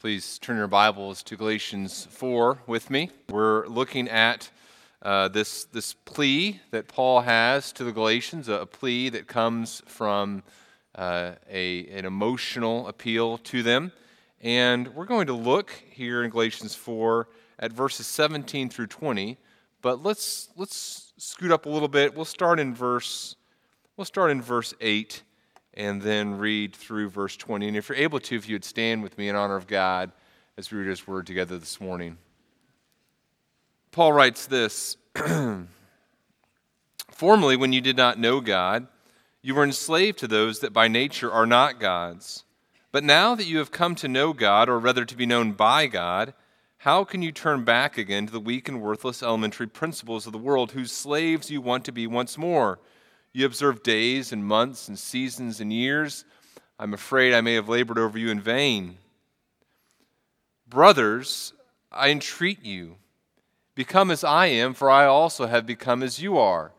Please turn your Bibles to Galatians 4 with me. We're looking at uh, this, this plea that Paul has to the Galatians, a, a plea that comes from uh, a, an emotional appeal to them. And we're going to look here in Galatians 4 at verses 17 through 20. But let's, let's scoot up a little bit. We'll start in verse, we'll start in verse 8 and then read through verse 20. And if you're able to, if you would stand with me in honor of God as we read his word together this morning. Paul writes this Formerly, when you did not know God, you were enslaved to those that by nature are not God's. But now that you have come to know God, or rather to be known by God, how can you turn back again to the weak and worthless elementary principles of the world, whose slaves you want to be once more? You observe days and months and seasons and years. I'm afraid I may have labored over you in vain. Brothers, I entreat you, become as I am, for I also have become as you are.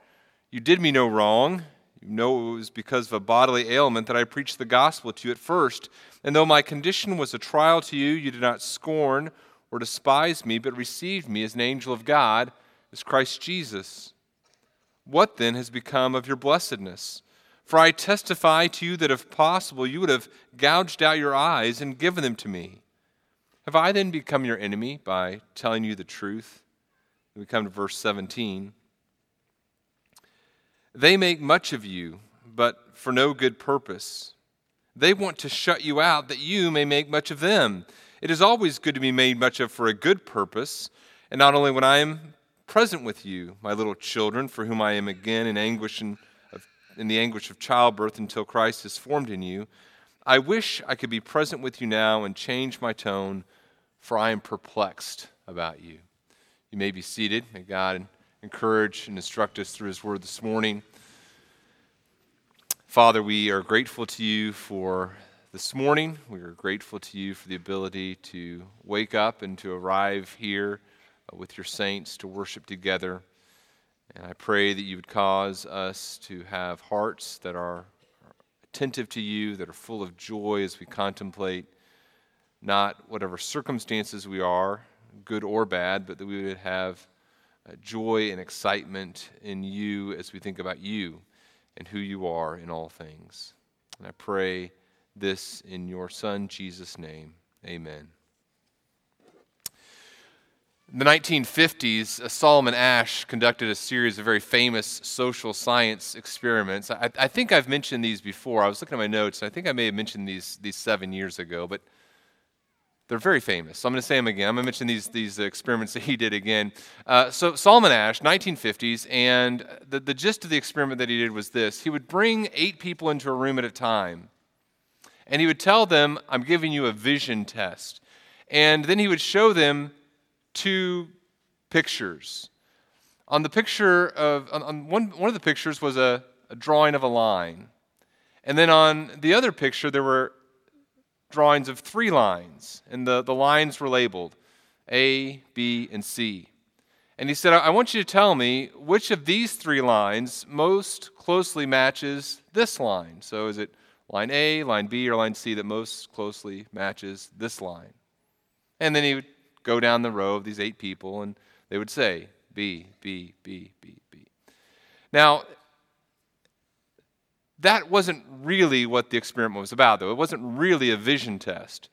You did me no wrong. You know it was because of a bodily ailment that I preached the gospel to you at first. And though my condition was a trial to you, you did not scorn or despise me, but received me as an angel of God, as Christ Jesus. What then has become of your blessedness? For I testify to you that if possible, you would have gouged out your eyes and given them to me. Have I then become your enemy by telling you the truth? We come to verse 17. They make much of you, but for no good purpose. They want to shut you out that you may make much of them. It is always good to be made much of for a good purpose, and not only when I am present with you, my little children, for whom I am again in anguish in, of, in the anguish of childbirth until Christ is formed in you. I wish I could be present with you now and change my tone, for I am perplexed about you. You may be seated. May God encourage and instruct us through His word this morning. Father, we are grateful to you for this morning. We are grateful to you for the ability to wake up and to arrive here with your saints to worship together. And I pray that you would cause us to have hearts that are attentive to you, that are full of joy as we contemplate not whatever circumstances we are, good or bad, but that we would have uh, joy and excitement in you as we think about you and who you are in all things. And I pray this in your Son, Jesus' name. Amen. The 1950s, uh, Solomon Asch conducted a series of very famous social science experiments. I, I, think I've mentioned these before. I was looking at my notes, and I think I may have mentioned these, these seven years ago, but they're very famous. So I'm going to say them again. I'm going to mention these, these experiments that he did again. Uh, so, Solomon Asch, 1950s, and the, the gist of the experiment that he did was this he would bring eight people into a room at a time, and he would tell them, I'm giving you a vision test. And then he would show them two pictures. On the picture of, on one, one of the pictures was a, a drawing of a line. And then on the other picture, there were drawings of three lines, and the, the lines were labeled A, B, and C. And he said, I want you to tell me which of these three lines most closely matches this line. So is it line A, line B, or line C that most closely matches this line? And then he would go down the row of these eight people and they would say B, B, B, B, B. Now, that wasn't really what the experiment was about, though. It wasn't really a vision test.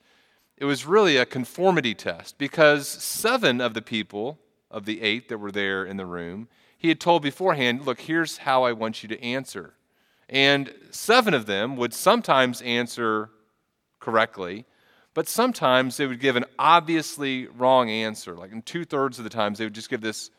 It was really a conformity test because seven of the people, of the eight that were there in the room, he had told beforehand, Look, here's how I want you to answer. And seven of them would sometimes answer correctly, but sometimes they would give an obviously wrong answer. Like in two thirds of the times, they would just give this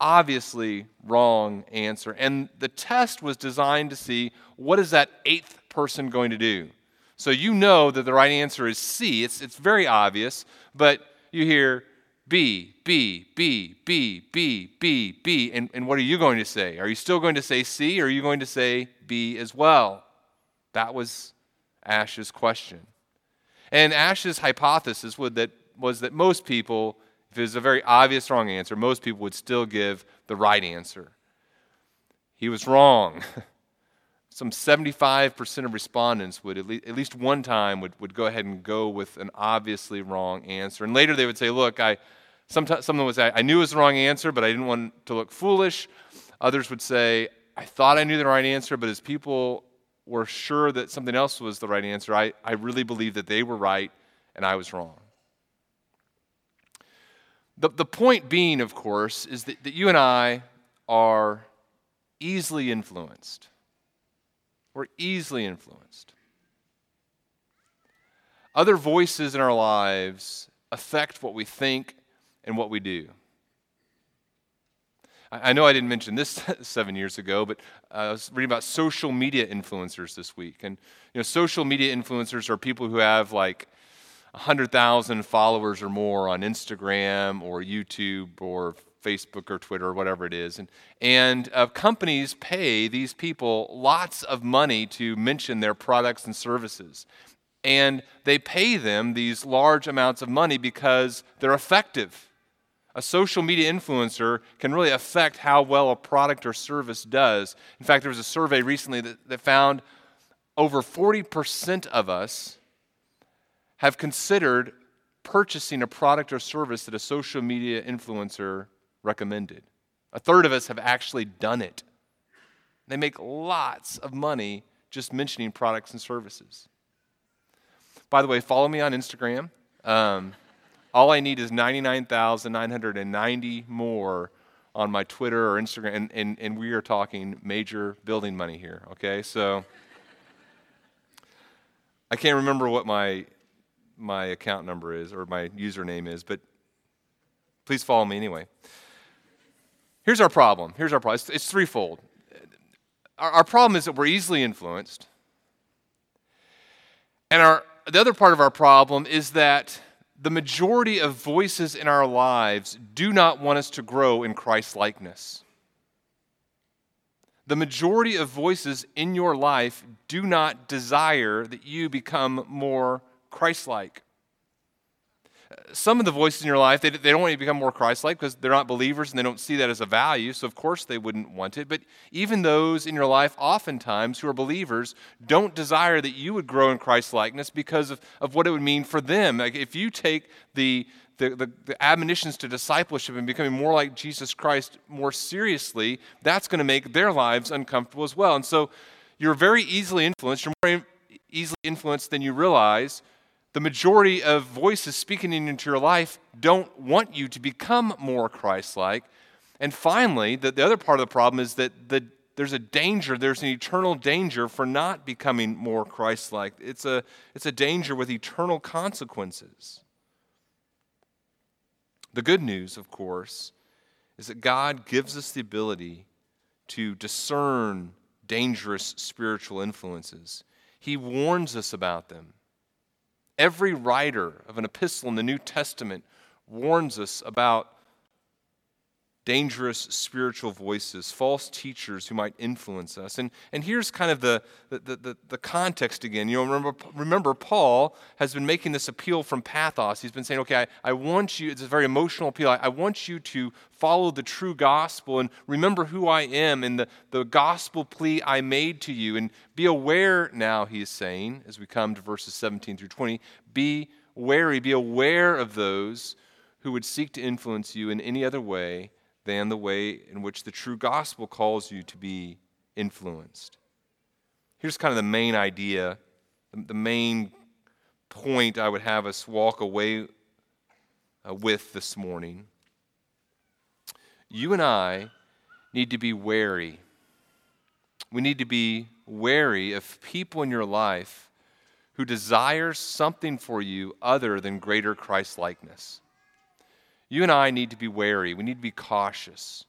obviously wrong answer. And the test was designed to see what is that eighth person going to do. So you know that the right answer is C. It's, it's very obvious, but you hear B, B, B, B, B, B, B. And, and what are you going to say? Are you still going to say C or are you going to say B as well? That was Asch's question. And Asch's hypothesis would that, was that most people, if it was a very obvious wrong answer, most people would still give the right answer. He was wrong. some 75% of respondents would at least, at least one time would, would go ahead and go with an obviously wrong answer. And later they would say, look, I, sometimes, someone would say, I knew it was the wrong answer, but I didn't want to look foolish. Others would say, I thought I knew the right answer, but as people were sure that something else was the right answer, I, I really believed that they were right and I was wrong. The, the point being, of course, is that, that you and I are easily influenced. We're easily influenced. Other voices in our lives affect what we think and what we do. I know I didn't mention this seven years ago, but I was reading about social media influencers this week. And, you know, social media influencers are people who have like 100,000 followers or more on Instagram or YouTube or Facebook or Twitter or whatever it is. And, and uh, companies pay these people lots of money to mention their products and services. And they pay them these large amounts of money because they're effective. A social media influencer can really affect how well a product or service does. In fact, there was a survey recently that, that found over 40% of us have considered purchasing a product or service that a social media influencer recommended. A third of us have actually done it. They make lots of money just mentioning products and services. By the way, follow me on Instagram. Um, all I need is 99,990 more on my Twitter or Instagram, and, and, and we are talking major building money here, okay? So I can't remember what my, my account number is or my username is, but please follow me anyway. Here's our problem. Here's our problem. It's, it's threefold. Our, our problem is that we're easily influenced. And our, the other part of our problem is that the majority of voices in our lives do not want us to grow in Christ likeness. The majority of voices in your life do not desire that you become more Christ like some of the voices in your life, they, they don't want you to become more Christ like because they're not believers and they don't see that as a value. So, of course, they wouldn't want it. But even those in your life, oftentimes, who are believers, don't desire that you would grow in Christ likeness because of, of what it would mean for them. Like if you take the, the, the, the admonitions to discipleship and becoming more like Jesus Christ more seriously, that's going to make their lives uncomfortable as well. And so, you're very easily influenced. You're more easily influenced than you realize the majority of voices speaking into your life don't want you to become more Christ like. And finally, the, the other part of the problem is that the, there's a danger, there's an eternal danger for not becoming more Christ like. It's a, it's a danger with eternal consequences. The good news, of course, is that God gives us the ability to discern dangerous spiritual influences. He warns us about them. Every writer of an epistle in the New Testament warns us about dangerous spiritual voices, false teachers who might influence us. And, and here's kind of the, the, the, the, context again. You know, remember, remember, Paul has been making this appeal from pathos. He's been saying, okay, I, I want you, it's a very emotional appeal. I, I want you to follow the true gospel and remember who I am and the, the gospel plea I made to you. And be aware now, he is saying, as we come to verses 17 through 20, be wary, be aware of those who would seek to influence you in any other way than the way in which the true gospel calls you to be influenced. Here's kind of the main idea, the main point I would have us walk away uh, with this morning. You and I need to be wary. We need to be wary of people in your life who desire something for you other than greater Christ likeness. You and I need to be wary. We need to be cautious.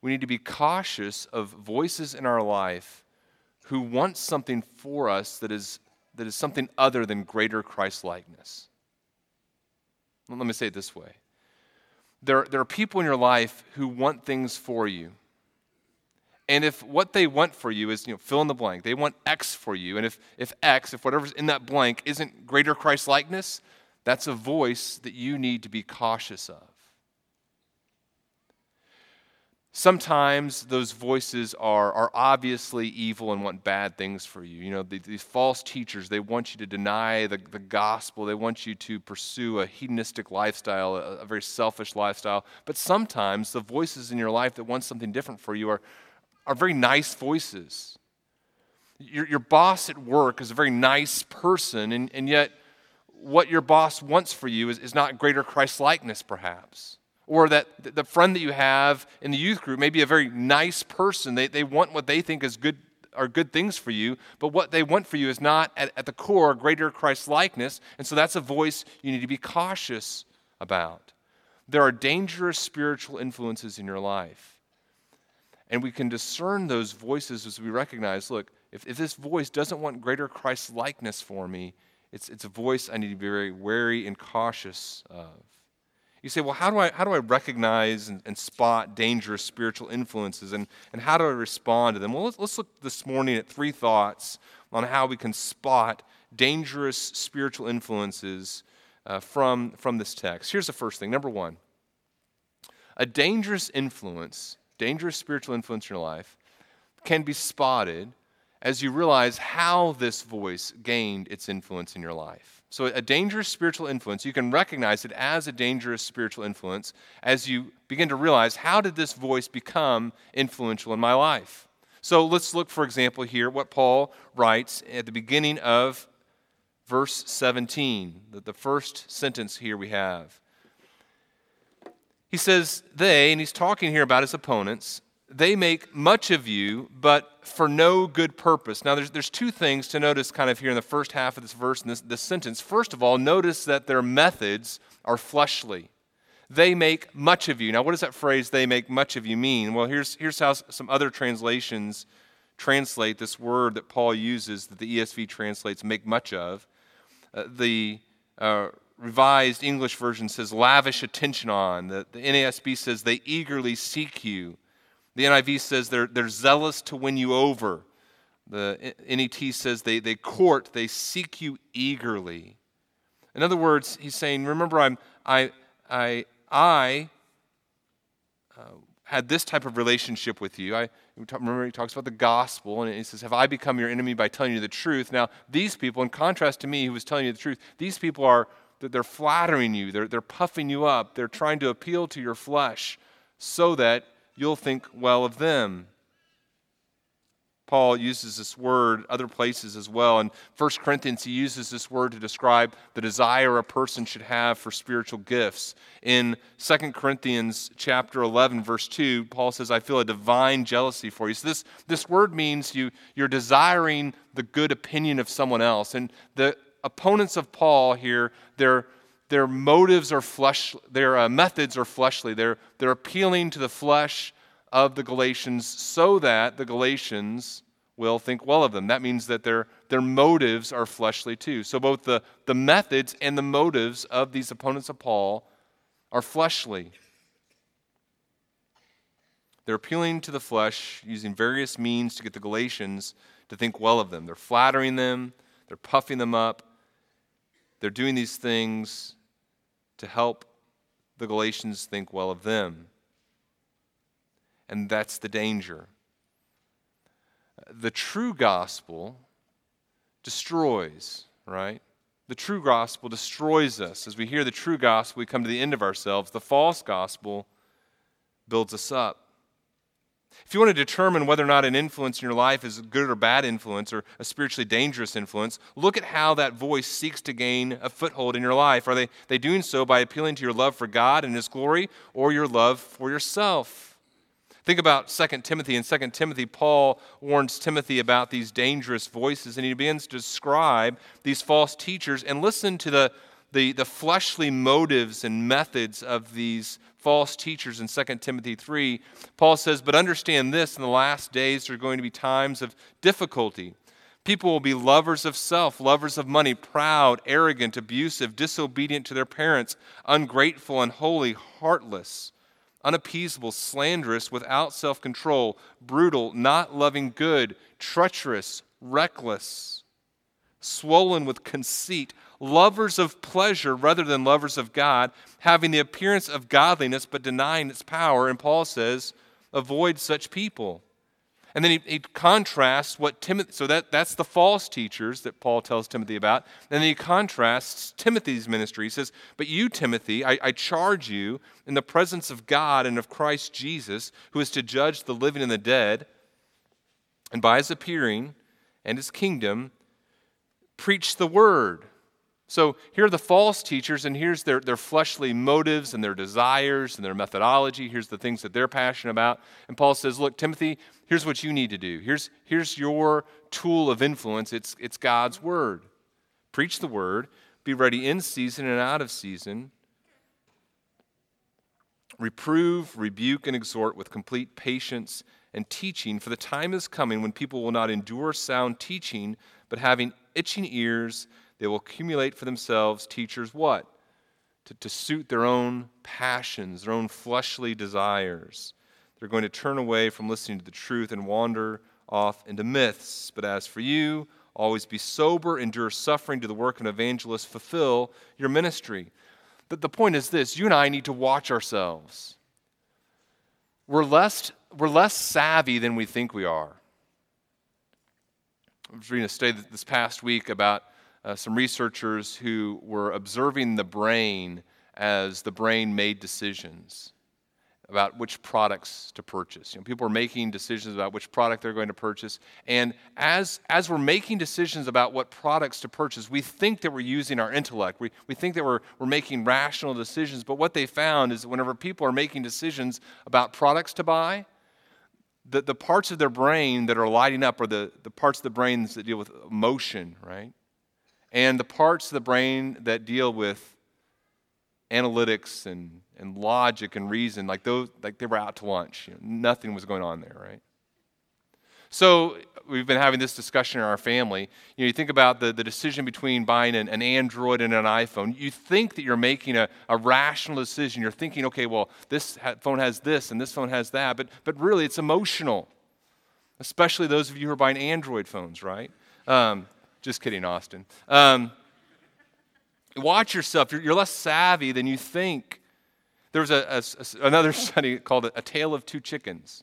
We need to be cautious of voices in our life who want something for us that is, that is something other than greater Christ likeness. Let me say it this way there, there are people in your life who want things for you. And if what they want for you is, you know, fill in the blank, they want X for you. And if, if X, if whatever's in that blank isn't greater Christ likeness, that's a voice that you need to be cautious of. Sometimes those voices are, are obviously evil and want bad things for you. You know, the, these false teachers, they want you to deny the, the gospel. They want you to pursue a hedonistic lifestyle, a, a very selfish lifestyle. But sometimes the voices in your life that want something different for you are, are very nice voices. Your, your boss at work is a very nice person, and, and yet what your boss wants for you is, is not greater Christ likeness, perhaps or that the friend that you have in the youth group may be a very nice person. They, they want what they think is good are good things for you, but what they want for you is not at, at the core greater Christ likeness. And so that's a voice you need to be cautious about. There are dangerous spiritual influences in your life. And we can discern those voices as we recognize look, if, if this voice doesn't want greater Christ likeness for me, it's, it's a voice I need to be very wary and cautious of. You say, well, how do I, how do I recognize and, and, spot dangerous spiritual influences and, and how do I respond to them? Well, let's, let's look this morning at three thoughts on how we can spot dangerous spiritual influences uh, from, from this text. Here's the first thing. Number one, a dangerous influence, dangerous spiritual influence in your life, can be spotted as you realize how this voice gained its influence in your life. So, a dangerous spiritual influence, you can recognize it as a dangerous spiritual influence as you begin to realize how did this voice become influential in my life? So, let's look, for example, here what Paul writes at the beginning of verse 17, the first sentence here we have. He says, They, and he's talking here about his opponents, they make much of you, but for no good purpose. Now, there's, there's two things to notice kind of here in the first half of this verse and this, this sentence. First of all, notice that their methods are fleshly. They make much of you. Now, what does that phrase, they make much of you, mean? Well, here's, here's how some other translations translate this word that Paul uses, that the ESV translates make much of. Uh, the uh, Revised English version says lavish attention on. The, the NASB says they eagerly seek you. The NIV says they're, they're zealous to win you over. The NET says they, they court, they seek you eagerly. In other words, he's saying, remember, I'm, I, I, I uh, had this type of relationship with you. I remember he talks about the gospel, and he says, Have I become your enemy by telling you the truth? Now, these people, in contrast to me who was telling you the truth, these people are they're flattering you, they're, they're puffing you up, they're trying to appeal to your flesh so that you'll think well of them. Paul uses this word other places as well. In 1 Corinthians, he uses this word to describe the desire a person should have for spiritual gifts. In 2 Corinthians chapter 11, verse 2, Paul says, I feel a divine jealousy for you. So this, this word means you, you're desiring the good opinion of someone else. And the opponents of Paul here, they're their motives are flesh, their uh, methods are fleshly. They're, they're appealing to the flesh of the Galatians so that the Galatians will think well of them. That means that their, their motives are fleshly too. So both the, the methods and the motives of these opponents of Paul are fleshly. They're appealing to the flesh using various means to get the Galatians to think well of them. They're flattering them, they're puffing them up, they're doing these things to help the Galatians think well of them. And that's the danger. The true gospel destroys, right? The true gospel destroys us. As we hear the true gospel, we come to the end of ourselves. The false gospel builds us up. If you want to determine whether or not an influence in your life is a good or bad influence or a spiritually dangerous influence, look at how that voice seeks to gain a foothold in your life. Are they, they doing so by appealing to your love for God and His glory or your love for yourself? Think about 2 Timothy. In 2 Timothy, Paul warns Timothy about these dangerous voices, and he begins to describe these false teachers and listen to the, the, the fleshly motives and methods of these false teachers in 2 Timothy 3, Paul says, But understand this in the last days there are going to be times of difficulty. People will be lovers of self, lovers of money, proud, arrogant, abusive, disobedient to their parents, ungrateful, unholy, heartless, unappeasable, slanderous, without self control, brutal, not loving good, treacherous, reckless, swollen with conceit lovers of pleasure rather than lovers of God, having the appearance of godliness but denying its power. And Paul says, avoid such people. And then he, he, contrasts what Timothy, so that, that's the false teachers that Paul tells Timothy about. And then he contrasts Timothy's ministry. He says, But you, Timothy, I, I charge you in the presence of God and of Christ Jesus, who is to judge the living and the dead, and by his appearing and his kingdom, preach the word. So here are the false teachers, and here's their, their fleshly motives and their desires and their methodology. Here's the things that they're passionate about. And Paul says, Look, Timothy, here's what you need to do. Here's, here's your tool of influence it's, it's God's word. Preach the word, be ready in season and out of season. Reprove, rebuke, and exhort with complete patience and teaching, for the time is coming when people will not endure sound teaching, but having itching ears, they will accumulate for themselves teachers what? To, to suit their own passions, their own fleshly desires. They're going to turn away from listening to the truth and wander off into myths. But as for you, always be sober, endure suffering, do the work of an evangelist, fulfill your ministry. But the point is this you and I need to watch ourselves. We're less, we're less savvy than we think we are. I was reading a study this past week about uh, some researchers who were observing the brain as the brain made decisions about which products to purchase. You know, people are making decisions about which product they're going to purchase. And as, as we're making decisions about what products to purchase, we think that we're using our intellect. We, we think that we're, we're making rational decisions. But what they found is that whenever people are making decisions about products to buy, the, the parts of their brain that are lighting up are the, the parts of the brains that deal with emotion, right? And the parts of the brain that deal with analytics and, and logic and reason, like those, like they were out to lunch. You know, nothing was going on there, right? So we've been having this discussion in our family. You know, you think about the, the decision between buying an, an Android and an iPhone. You think that you're making a, a rational decision. You're thinking, okay, well, this phone has this and this phone has that. But, but really, it's emotional, especially those of you who are buying Android phones, right? Um, just kidding, Austin. Um, watch yourself. You're, you're, less savvy than you think. There was a, a, another study called A Tale of Two Chickens.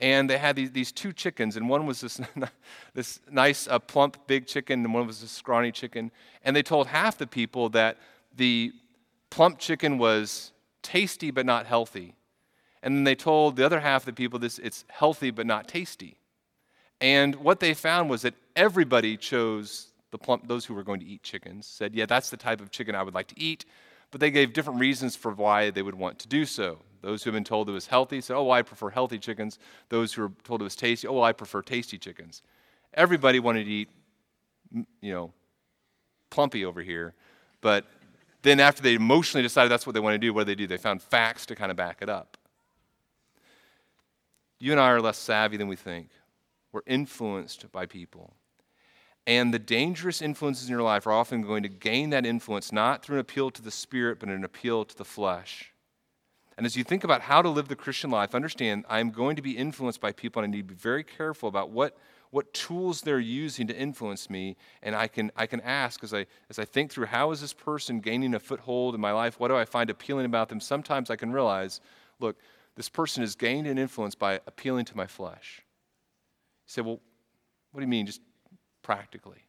And they had these, these two chickens, and one was this, this nice, uh, plump, big chicken, and one was a scrawny chicken. And they told half the people that the plump chicken was tasty but not healthy. And then they told the other half of the people this it's healthy but not tasty. And what they found was that everybody chose the plump, those who were going to eat chickens said, Yeah, that's the type of chicken I would like to eat. But they gave different reasons for why they would want to do so. Those who have been told it was healthy said, Oh, well, I prefer healthy chickens. Those who were told it was tasty, Oh, well, I prefer tasty chickens. Everybody wanted to eat, you know, plumpy over here. But then after they emotionally decided that's what they want to do, what do they do? They found facts to kind of back it up. You and I are less savvy than we think. We're influenced by people. And the dangerous influences in your life are often going to gain that influence not through an appeal to the spirit, but an appeal to the flesh. And as you think about how to live the Christian life, understand I'm going to be influenced by people, and I need to be very careful about what, what tools they're using to influence me. And I can, I can ask as I, as I think through how is this person gaining a foothold in my life? What do I find appealing about them? Sometimes I can realize, look, this person has gained an influence by appealing to my flesh. You say, well, what do you mean, just practically?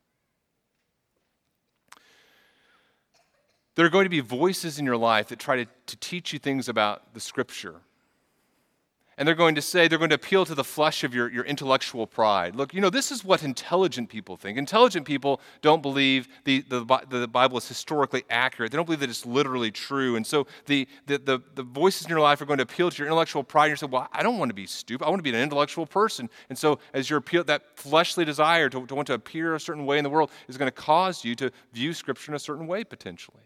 There are going to be voices in your life that try to, to teach you things about the scripture and they're going to say, they're going to appeal to the flesh of your, your intellectual pride. Look, you know, this is what intelligent people think. Intelligent people don't believe the, the, the Bible is historically accurate, they don't believe that it's literally true. And so the, the, the, the voices in your life are going to appeal to your intellectual pride. And you say, well, I don't want to be stupid. I want to be an intellectual person. And so as your appeal, that fleshly desire to, to want to appear a certain way in the world is going to cause you to view Scripture in a certain way potentially.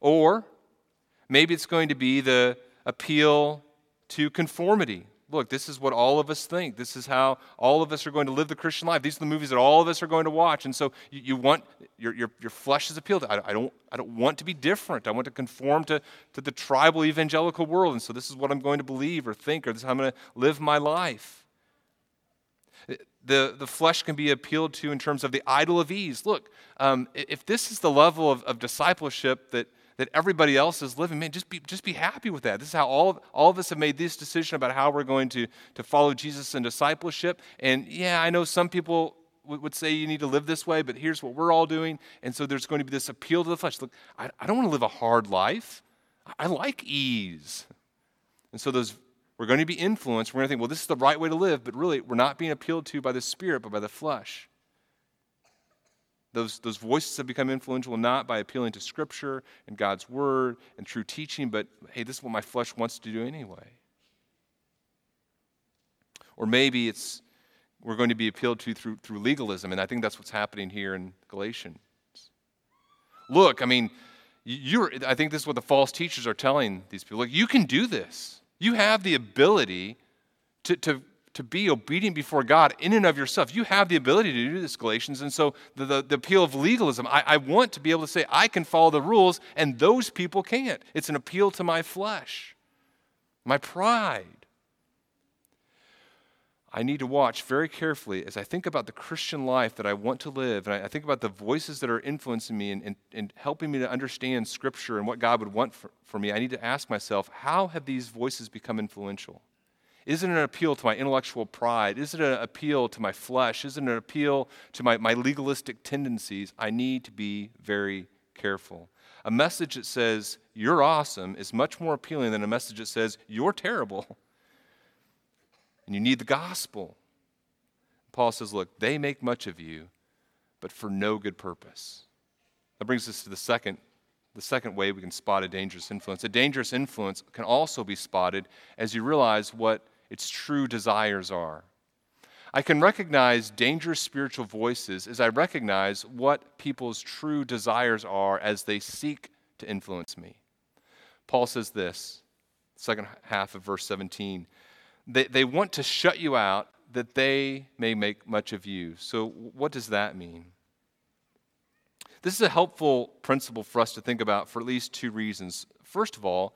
Or maybe it's going to be the appeal to conformity. Look, this is what all of us think. This is how all of us are going to live the Christian life. These are the movies that all of us are going to watch. And so you, you want, your, your, your flesh is appealed to. I, I, don't, I don't want to be different. I want to conform to, to the tribal evangelical world. And so this is what I'm going to believe or think, or this is how I'm going to live my life. The, the flesh can be appealed to in terms of the idol of ease. Look, um, if this is the level of, of discipleship that, that everybody else is living, man, just be, just be happy with that. This is how all, all of us have made this decision about how we're going to, to follow Jesus in discipleship. And yeah, I know some people would say you need to live this way, but here's what we're all doing. And so there's going to be this appeal to the flesh. Look, I, I don't want to live a hard life. I like ease. And so those we're going to be influenced. We're going to think, well, this is the right way to live, but really we're not being appealed to by the spirit, but by the flesh. Those, those voices have become influential not by appealing to Scripture and God's Word and true teaching, but hey, this is what my flesh wants to do anyway. Or maybe it's we're going to be appealed to through, through legalism, and I think that's what's happening here in Galatians. Look, I mean, you're, I think this is what the false teachers are telling these people. Look, you can do this. You have the ability to, to, to be obedient before God in and of yourself. You have the ability to do this, Galatians. And so the, the, the appeal of legalism, I, I want to be able to say, I can follow the rules, and those people can't. It's an appeal to my flesh, my pride. I need to watch very carefully as I think about the Christian life that I want to live, and I, think about the voices that are influencing me and, and, and, helping me to understand Scripture and what God would want for, for me. I need to ask myself, how have these voices become influential? Is it an appeal to my intellectual pride? Is it an appeal to my flesh? Is it an appeal to my, my legalistic tendencies? I need to be very careful. A message that says, you're awesome, is much more appealing than a message that says, you're terrible. And you need the gospel. Paul says, look, they make much of you, but for no good purpose. That brings us to the second the second way we can spot a dangerous influence. A dangerous influence can also be spotted as you realize what its true desires are. I can recognize dangerous spiritual voices as I recognize what people's true desires are as they seek to influence me. Paul says this, second half of verse 17. They, they want to shut you out that they may make much of you. So, what does that mean? This is a helpful principle for us to think about for at least two reasons. First of all,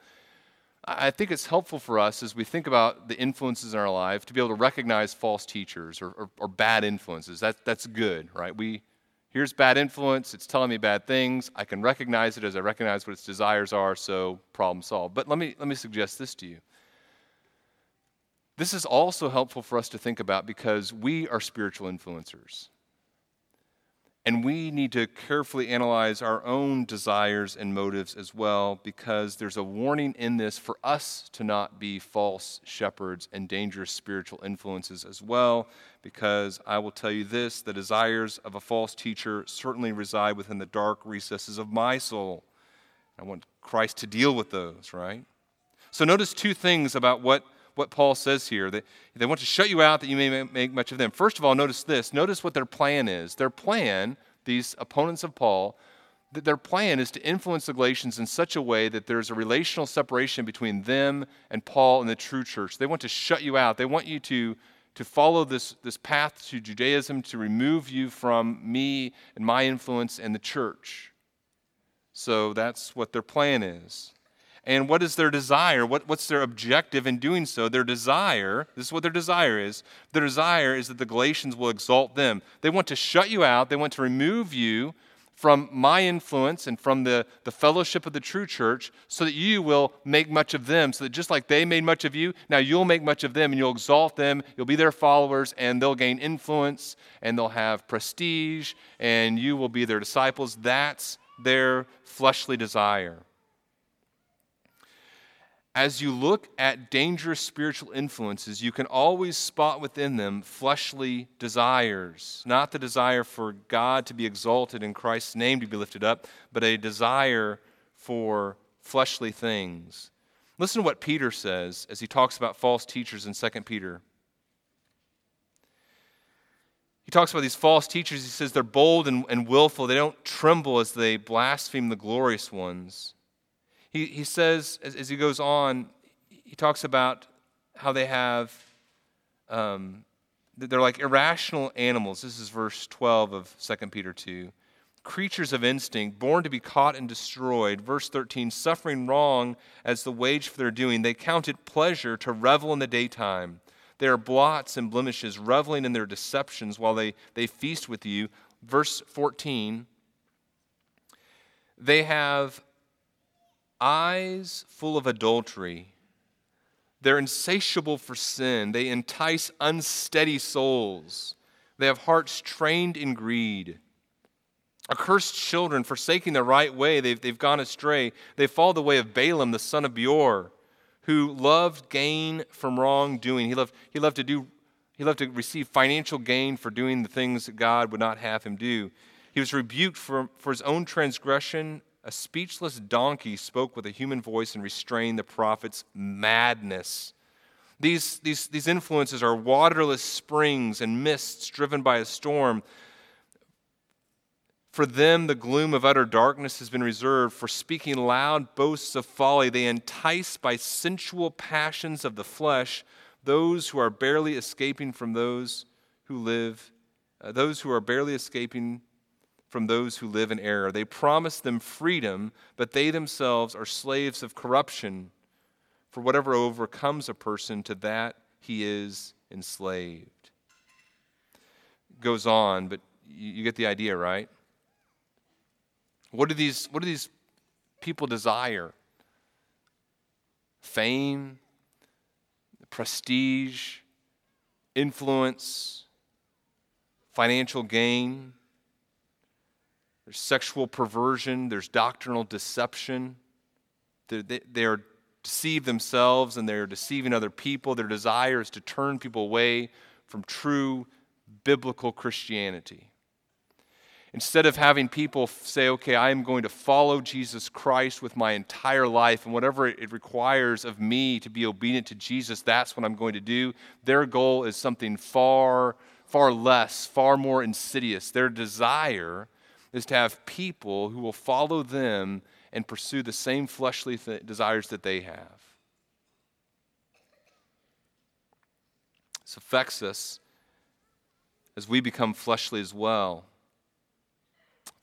I think it's helpful for us as we think about the influences in our life to be able to recognize false teachers or, or, or bad influences. That, that's good, right? We, here's bad influence, it's telling me bad things. I can recognize it as I recognize what its desires are, so problem solved. But let me, let me suggest this to you. This is also helpful for us to think about because we are spiritual influencers. And we need to carefully analyze our own desires and motives as well, because there's a warning in this for us to not be false shepherds and dangerous spiritual influences as well. Because I will tell you this the desires of a false teacher certainly reside within the dark recesses of my soul. I want Christ to deal with those, right? So notice two things about what what Paul says here. That they want to shut you out that you may make much of them. First of all, notice this. Notice what their plan is. Their plan, these opponents of Paul, that their plan is to influence the Galatians in such a way that there's a relational separation between them and Paul and the true church. They want to shut you out. They want you to, to follow this, this path to Judaism, to remove you from me and my influence and the church. So that's what their plan is. And what is their desire? What, what's their objective in doing so? Their desire, this is what their desire is. Their desire is that the Galatians will exalt them. They want to shut you out, they want to remove you from my influence and from the, the fellowship of the true church so that you will make much of them. So that just like they made much of you, now you'll make much of them and you'll exalt them. You'll be their followers and they'll gain influence and they'll have prestige and you will be their disciples. That's their fleshly desire as you look at dangerous spiritual influences, you can always spot within them fleshly desires. Not the desire for God to be exalted and Christ's name to be lifted up, but a desire for fleshly things. Listen to what Peter says as he talks about false teachers in 2 Peter. He talks about these false teachers. He says they're bold and, and willful. They don't tremble as they blaspheme the glorious ones. He, he says, as, as he goes on, he talks about how they have, um, they're like irrational animals. This is verse 12 of 2 Peter 2. Creatures of instinct, born to be caught and destroyed. Verse 13, suffering wrong as the wage for their doing. They count it pleasure to revel in the daytime. They are blots and blemishes, reveling in their deceptions while they, they feast with you. Verse 14, they have eyes full of adultery. They're insatiable for sin. They entice unsteady souls. They have hearts trained in greed. Accursed children, forsaking the right way, they've, they've gone astray. They follow the way of Balaam, the son of Beor, who loved gain from wrongdoing. He loved, he loved to do he loved to receive financial gain for doing the things that God would not have him do. He was rebuked for, for his own transgression. A speechless donkey spoke with a human voice and restrained the prophet's madness. These, these, these influences are waterless springs and mists driven by a storm. For them, the gloom of utter darkness has been reserved. For speaking loud boasts of folly, they entice by sensual passions of the flesh those who are barely escaping from those who live, uh, those who are barely escaping from those who live in error. They promise them freedom, but they themselves are slaves of corruption. For whatever overcomes a person, to that he is enslaved. Goes on, but you, you get the idea, right? What do these, what do these people desire? Fame, prestige, influence, financial gain. There's sexual perversion, there's doctrinal deception. They, they are deceive themselves and they're deceiving other people. Their desire is to turn people away from true biblical Christianity. Instead of having people say, okay, I am going to follow Jesus Christ with my entire life, and whatever it requires of me to be obedient to Jesus, that's what I'm going to do. Their goal is something far, far less, far more insidious. Their desire is to have people who will follow them and pursue the same fleshly th- desires that they have. This affects us as we become fleshly as well.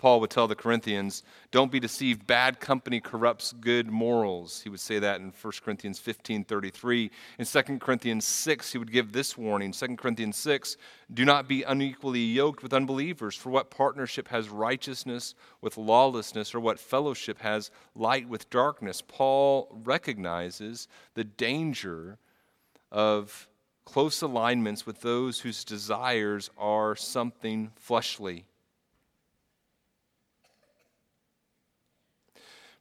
Paul would tell the Corinthians, don't be deceived. Bad company corrupts good morals. He would say that in 1 Corinthians 15 33. In 2 Corinthians 6, he would give this warning 2 Corinthians 6, do not be unequally yoked with unbelievers. For what partnership has righteousness with lawlessness, or what fellowship has light with darkness? Paul recognizes the danger of close alignments with those whose desires are something fleshly.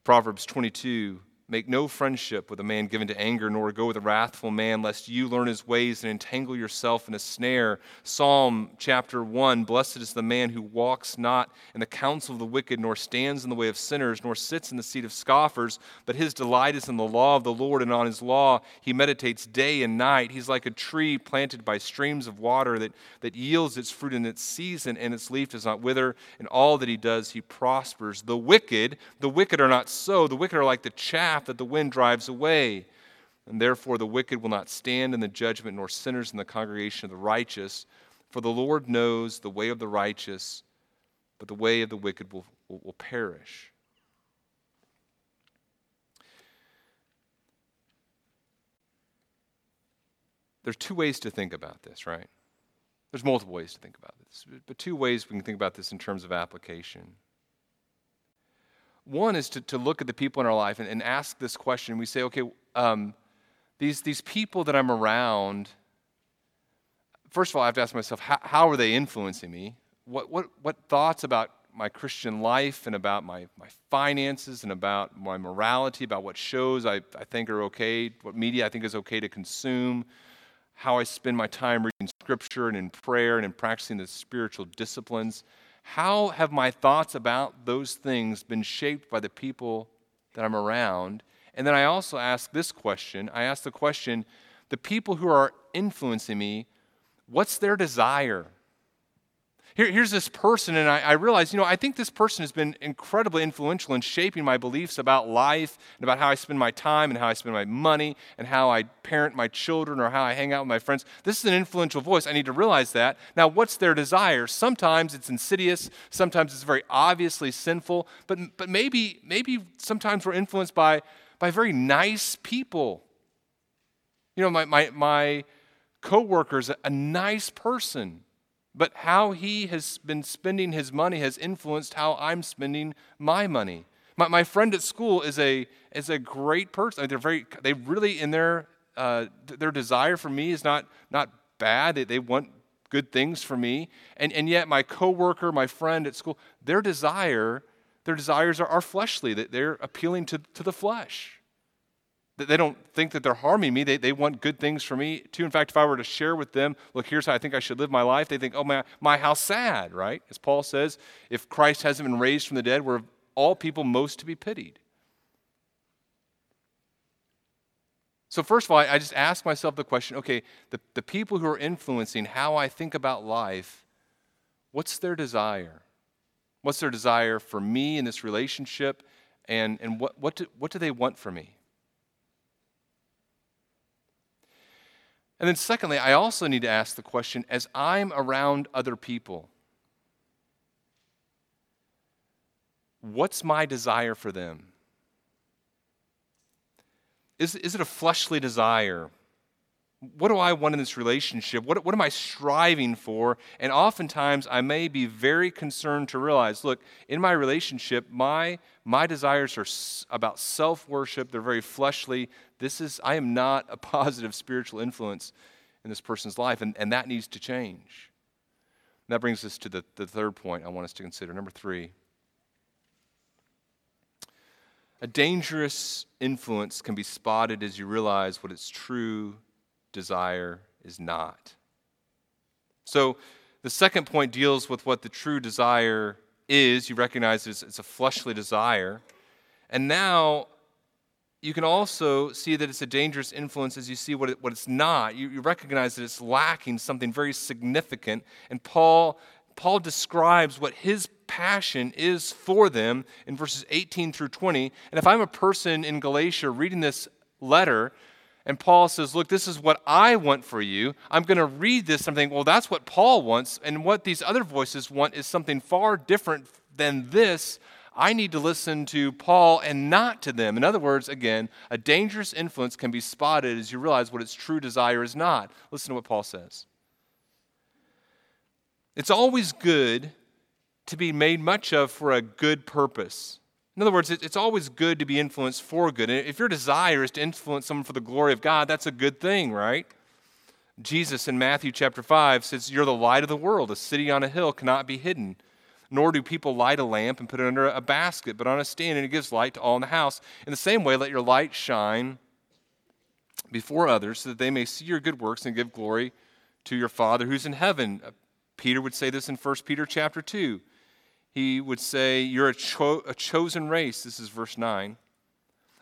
Proverbs 22 Make no friendship with a man given to anger, nor go with a wrathful man, lest you learn his ways and entangle yourself in a snare. Psalm chapter 1 Blessed is the man who walks not in the counsel of the wicked, nor stands in the way of sinners, nor sits in the seat of scoffers, but his delight is in the law of the Lord, and on his law he meditates day and night. He's like a tree planted by streams of water that, that yields its fruit in its season, and its leaf does not wither. In all that he does, he prospers. The wicked, the wicked are not so. The wicked are like the chaff that the wind drives away. And therefore, the wicked will not stand in the judgment, nor sinners in the congregation of the righteous. For the Lord knows the way of the righteous, but the way of the wicked will, will, will perish. There's two ways to think about this, right? There's multiple ways to think about this, but two ways we can think about this in terms of application. One is to, to look at the people in our life and, and ask this question. We say, okay, um, these, these people that I'm around, first of all, I have to ask myself, how, how are they influencing me? What, what, what thoughts about my Christian life and about my, my finances and about my morality, about what shows I, I think are okay, what media I think is okay to consume, how I spend my time reading scripture and in prayer and in practicing the spiritual disciplines. How have my thoughts about those things been shaped by the people that I'm around? And then I also ask this question I ask the question the people who are influencing me, what's their desire? Here, here's this person, and I, I realize, you know, I think this person has been incredibly influential in shaping my beliefs about life and about how I spend my time and how I spend my money and how I parent my children or how I hang out with my friends. This is an influential voice. I need to realize that. Now, what's their desire? Sometimes it's insidious, sometimes it's very obviously sinful, but, but maybe, maybe sometimes we're influenced by, by very nice people. You know, my, my, my coworker's a nice person but how he has been spending his money has influenced how I'm spending my money. My, my friend at school is a, is a great person. They're very, they really, in their, uh, their desire for me is not, not bad. They, they want good things for me. And, and yet my coworker, my friend at school, their desire, their desires are, are fleshly, that they're appealing to, to the flesh. They don't think that they're harming me. They, they want good things for me too. In fact, if I were to share with them, look, here's how I think I should live my life, they think, oh, my, my how sad, right? As Paul says, if Christ hasn't been raised from the dead, we're all people most to be pitied. So, first of all, I just ask myself the question okay, the, the people who are influencing how I think about life, what's their desire? What's their desire for me in this relationship? And, and what, what, do, what do they want for me? And then, secondly, I also need to ask the question as I'm around other people, what's my desire for them? Is, is it a fleshly desire? What do I want in this relationship? What, what am I striving for? And oftentimes I may be very concerned to realize look, in my relationship, my, my desires are about self worship. They're very fleshly. This is, I am not a positive spiritual influence in this person's life, and, and that needs to change. And that brings us to the, the third point I want us to consider. Number three a dangerous influence can be spotted as you realize what its true desire is not. So, the second point deals with what the true desire is. You recognize it's, it's a fleshly desire. And now you can also see that it's a dangerous influence as you see what, it, what it's not. You, you recognize that it's lacking something very significant. And Paul, Paul describes what his passion is for them in verses 18 through 20. And if I'm a person in Galatia reading this letter, and Paul says, Look, this is what I want for you. I'm going to read this and think, Well, that's what Paul wants. And what these other voices want is something far different than this. I need to listen to Paul and not to them. In other words, again, a dangerous influence can be spotted as you realize what its true desire is not. Listen to what Paul says. It's always good to be made much of for a good purpose. In other words, it's always good to be influenced for good. And if your desire is to influence someone for the glory of God, that's a good thing, right? Jesus in Matthew chapter 5 says, You're the light of the world. A city on a hill cannot be hidden. Nor do people light a lamp and put it under a basket, but on a stand, and it gives light to all in the house. In the same way, let your light shine before others, so that they may see your good works and give glory to your Father who's in heaven. Uh, Peter would say this in 1 Peter chapter 2 he would say, You're a, cho- a chosen race. This is verse 9.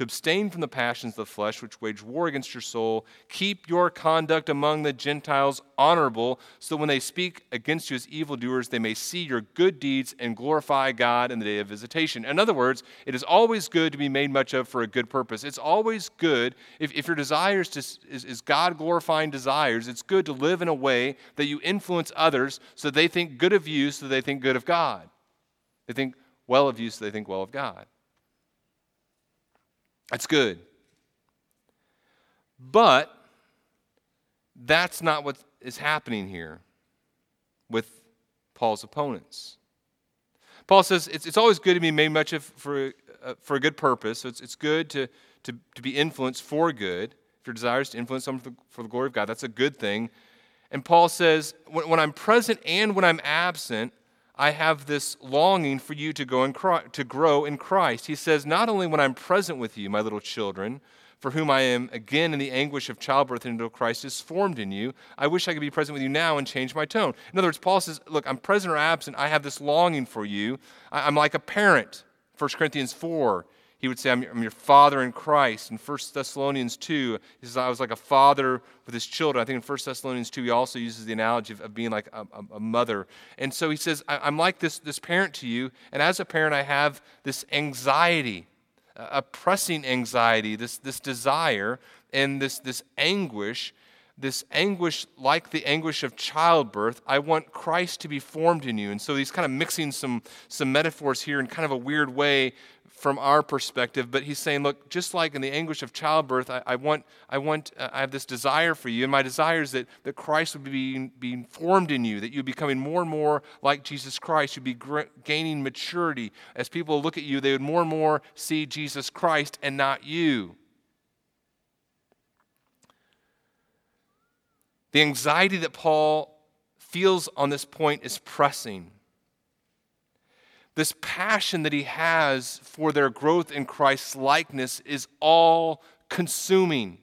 to abstain from the passions of the flesh which wage war against your soul. Keep your conduct among the Gentiles honorable, so that when they speak against you as evildoers, they may see your good deeds and glorify God in the day of visitation. In other words, it is always good to be made much of for a good purpose. It's always good, if, if your desires is, is God glorifying desires, it's good to live in a way that you influence others so they think good of you, so they think good of God. They think well of you, so they think well of God. That's good. But that's not what is happening here with Paul's opponents. Paul says it's, it's always good to be made much of for, uh, for a good purpose. So it's, it's good to, to, to be influenced for good. If your desire is to influence someone for the, for the glory of God, that's a good thing. And Paul says, when, when I'm present and when I'm absent, I have this longing for you to, go Christ, to grow in Christ. He says, Not only when I'm present with you, my little children, for whom I am again in the anguish of childbirth until Christ is formed in you, I wish I could be present with you now and change my tone. In other words, Paul says, Look, I'm present or absent. I have this longing for you. I'm like a parent. 1 Corinthians 4 he would say, I'm your, I'm your, father in Christ. In 1 Thessalonians 2, he says, I was like a father with his children. I think in 1 Thessalonians 2, he also uses the analogy of, of being like a, a, a, mother. And so he says, I, am like this, this parent to you. And as a parent, I have this anxiety, a pressing anxiety, this, this desire, and this, this anguish this anguish like the anguish of childbirth. I want Christ to be formed in you. And so he's kind of mixing some, some metaphors here in kind of a weird way from our perspective, but he's saying, look, just like in the anguish of childbirth, I, I want, I want, uh, I have this desire for you, and my desire is that, that Christ would be being, formed in you, that you're becoming more and more like Jesus Christ. You'd be gr- gaining maturity. As people look at you, they would more and more see Jesus Christ and not you. The anxiety that Paul feels on this point is pressing. This passion that he has for their growth in Christ's likeness is all consuming.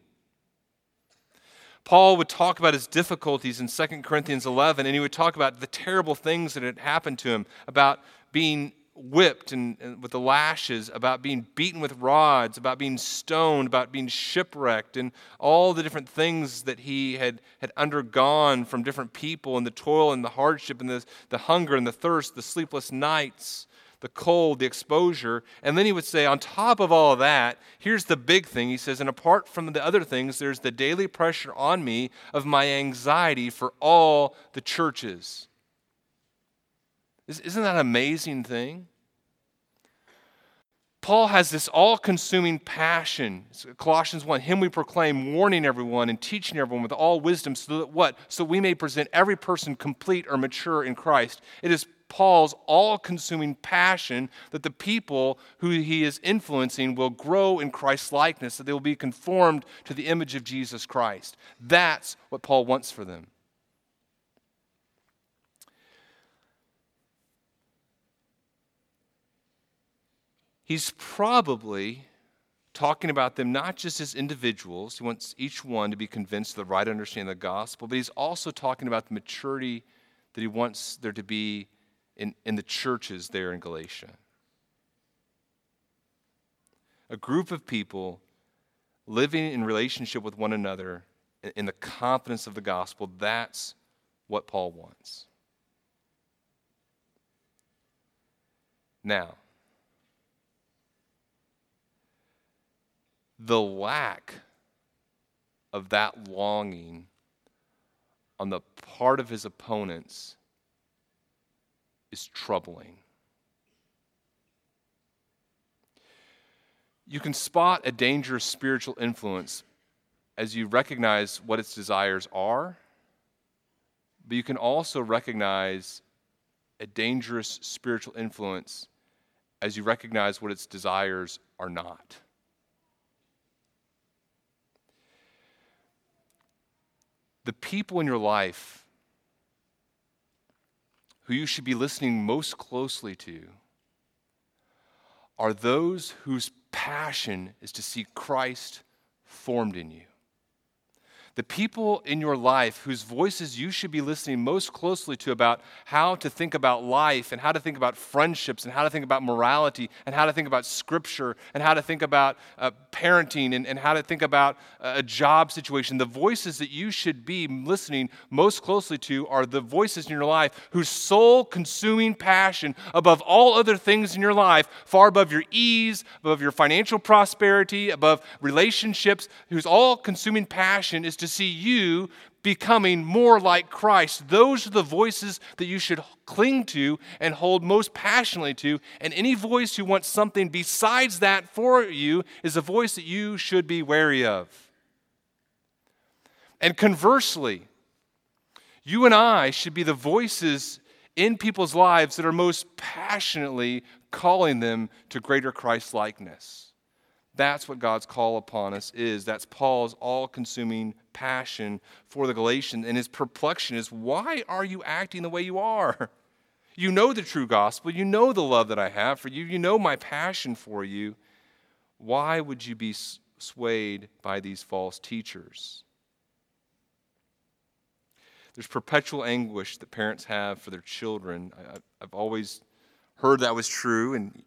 Paul would talk about his difficulties in 2 Corinthians 11, and he would talk about the terrible things that had happened to him, about being whipped and, and, with the lashes, about being beaten with rods, about being stoned, about being shipwrecked, and all the different things that he had, had undergone from different people, and the toil and the hardship, and the, the hunger and the thirst, the sleepless nights, the cold, the exposure. And then he would say, on top of all of that, here's the big thing. He says, and apart from the other things, there's the daily pressure on me of my anxiety for all the churches. Isn't that an amazing thing? Paul has this all consuming passion. Colossians 1 Him we proclaim, warning everyone and teaching everyone with all wisdom, so that what? So we may present every person complete or mature in Christ. It is Paul's all consuming passion that the people who he is influencing will grow in Christ's likeness, that they will be conformed to the image of Jesus Christ. That's what Paul wants for them. He's probably talking about them not just as individuals. He wants each one to be convinced of the right understanding of the gospel, but he's also talking about the maturity that he wants there to be in, in the churches there in Galatia. A group of people living in relationship with one another in, in the confidence of the gospel, that's what Paul wants. Now, the lack of that longing on the part of his opponents is troubling. You can spot a dangerous spiritual influence as you recognize what its desires are, but you can also recognize a dangerous spiritual influence as you recognize what its desires are not. The people in your life who you should be listening most closely to are those whose passion is to see Christ formed in you the people in your life whose voices you should be listening most closely to about how to think about life and how to think about friendships and how to think about morality and how to think about scripture and how to think about uh, parenting and, and how to think about a job situation. The voices that you should be listening most closely to are the voices in your life whose soul consuming passion above all other things in your life, far above your ease, above your financial prosperity, above relationships, whose all consuming passion is to see you becoming more like Christ. Those are the voices that you should cling to and hold most passionately to. And any voice who wants something besides that for you is a voice that you should be wary of. And conversely, you and I should be the voices in people's lives that are most passionately calling them to greater Christ likeness. That's what God's call upon us is. That's Paul's all consuming passion for the Galatians. And his perplexion is why are you acting the way you are? You know the true gospel. You know the love that I have for you. You know my passion for you. Why would you be swayed by these false teachers? There's perpetual anguish that parents have for their children. I, have always heard that was true, and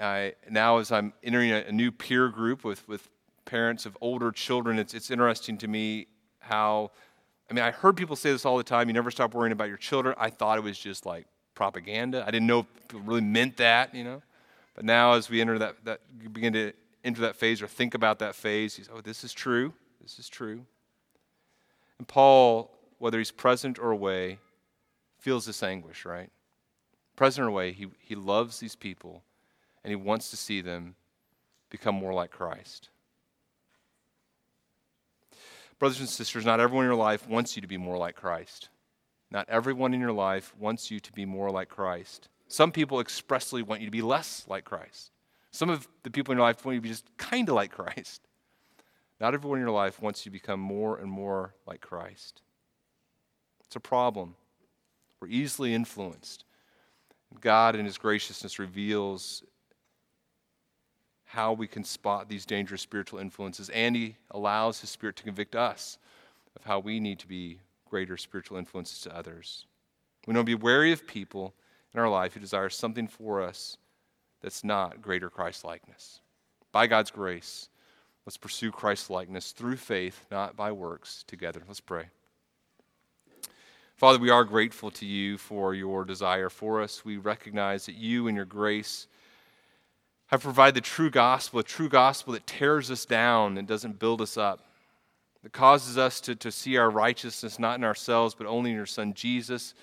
I, now as I'm entering a, a, new peer group with, with parents of older children, it's, it's interesting to me how, I mean, I heard people say this all the time you never stop worrying about your children. I thought it was just like propaganda. I didn't know people really meant that, you know. But now as we enter that, that begin to enter that phase or think about that phase, oh, this is true. This is true. And Paul, whether he's present or away, feels this anguish, right? Present or away, he, he loves these people and he wants to see them become more like Christ. Brothers and sisters, not everyone in your life wants you to be more like Christ. Not everyone in your life wants you to be more like Christ. Some people expressly want you to be less like Christ. Some of the people in your life want you to be just kind of like Christ. Not everyone in your life wants you to become more and more like Christ. It's a problem. We're easily influenced. God, in His graciousness, reveals how we can spot these dangerous spiritual influences, and He allows His Spirit to convict us of how we need to be greater spiritual influences to others. We know to be wary of people in our life who desire something for us that's not greater Christ likeness. By God's grace, let's pursue Christ likeness through faith, not by works, together. Let's pray. Father, we are grateful to you for your desire for us. We recognize that you and your grace have provided the true gospel, a true gospel that tears us down and doesn't build us up, that causes us to, to see our righteousness not in ourselves, but only in your Son Jesus.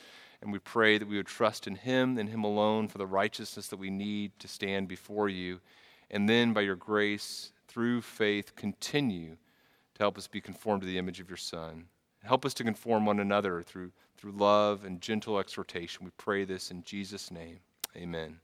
And we pray that we would trust in him and him alone for the righteousness that we need to stand before you. And then, by your grace, through faith, continue to help us be conformed to the image of your Son. Help us to conform one another through, through love and gentle exhortation. We pray this in Jesus' name. Amen.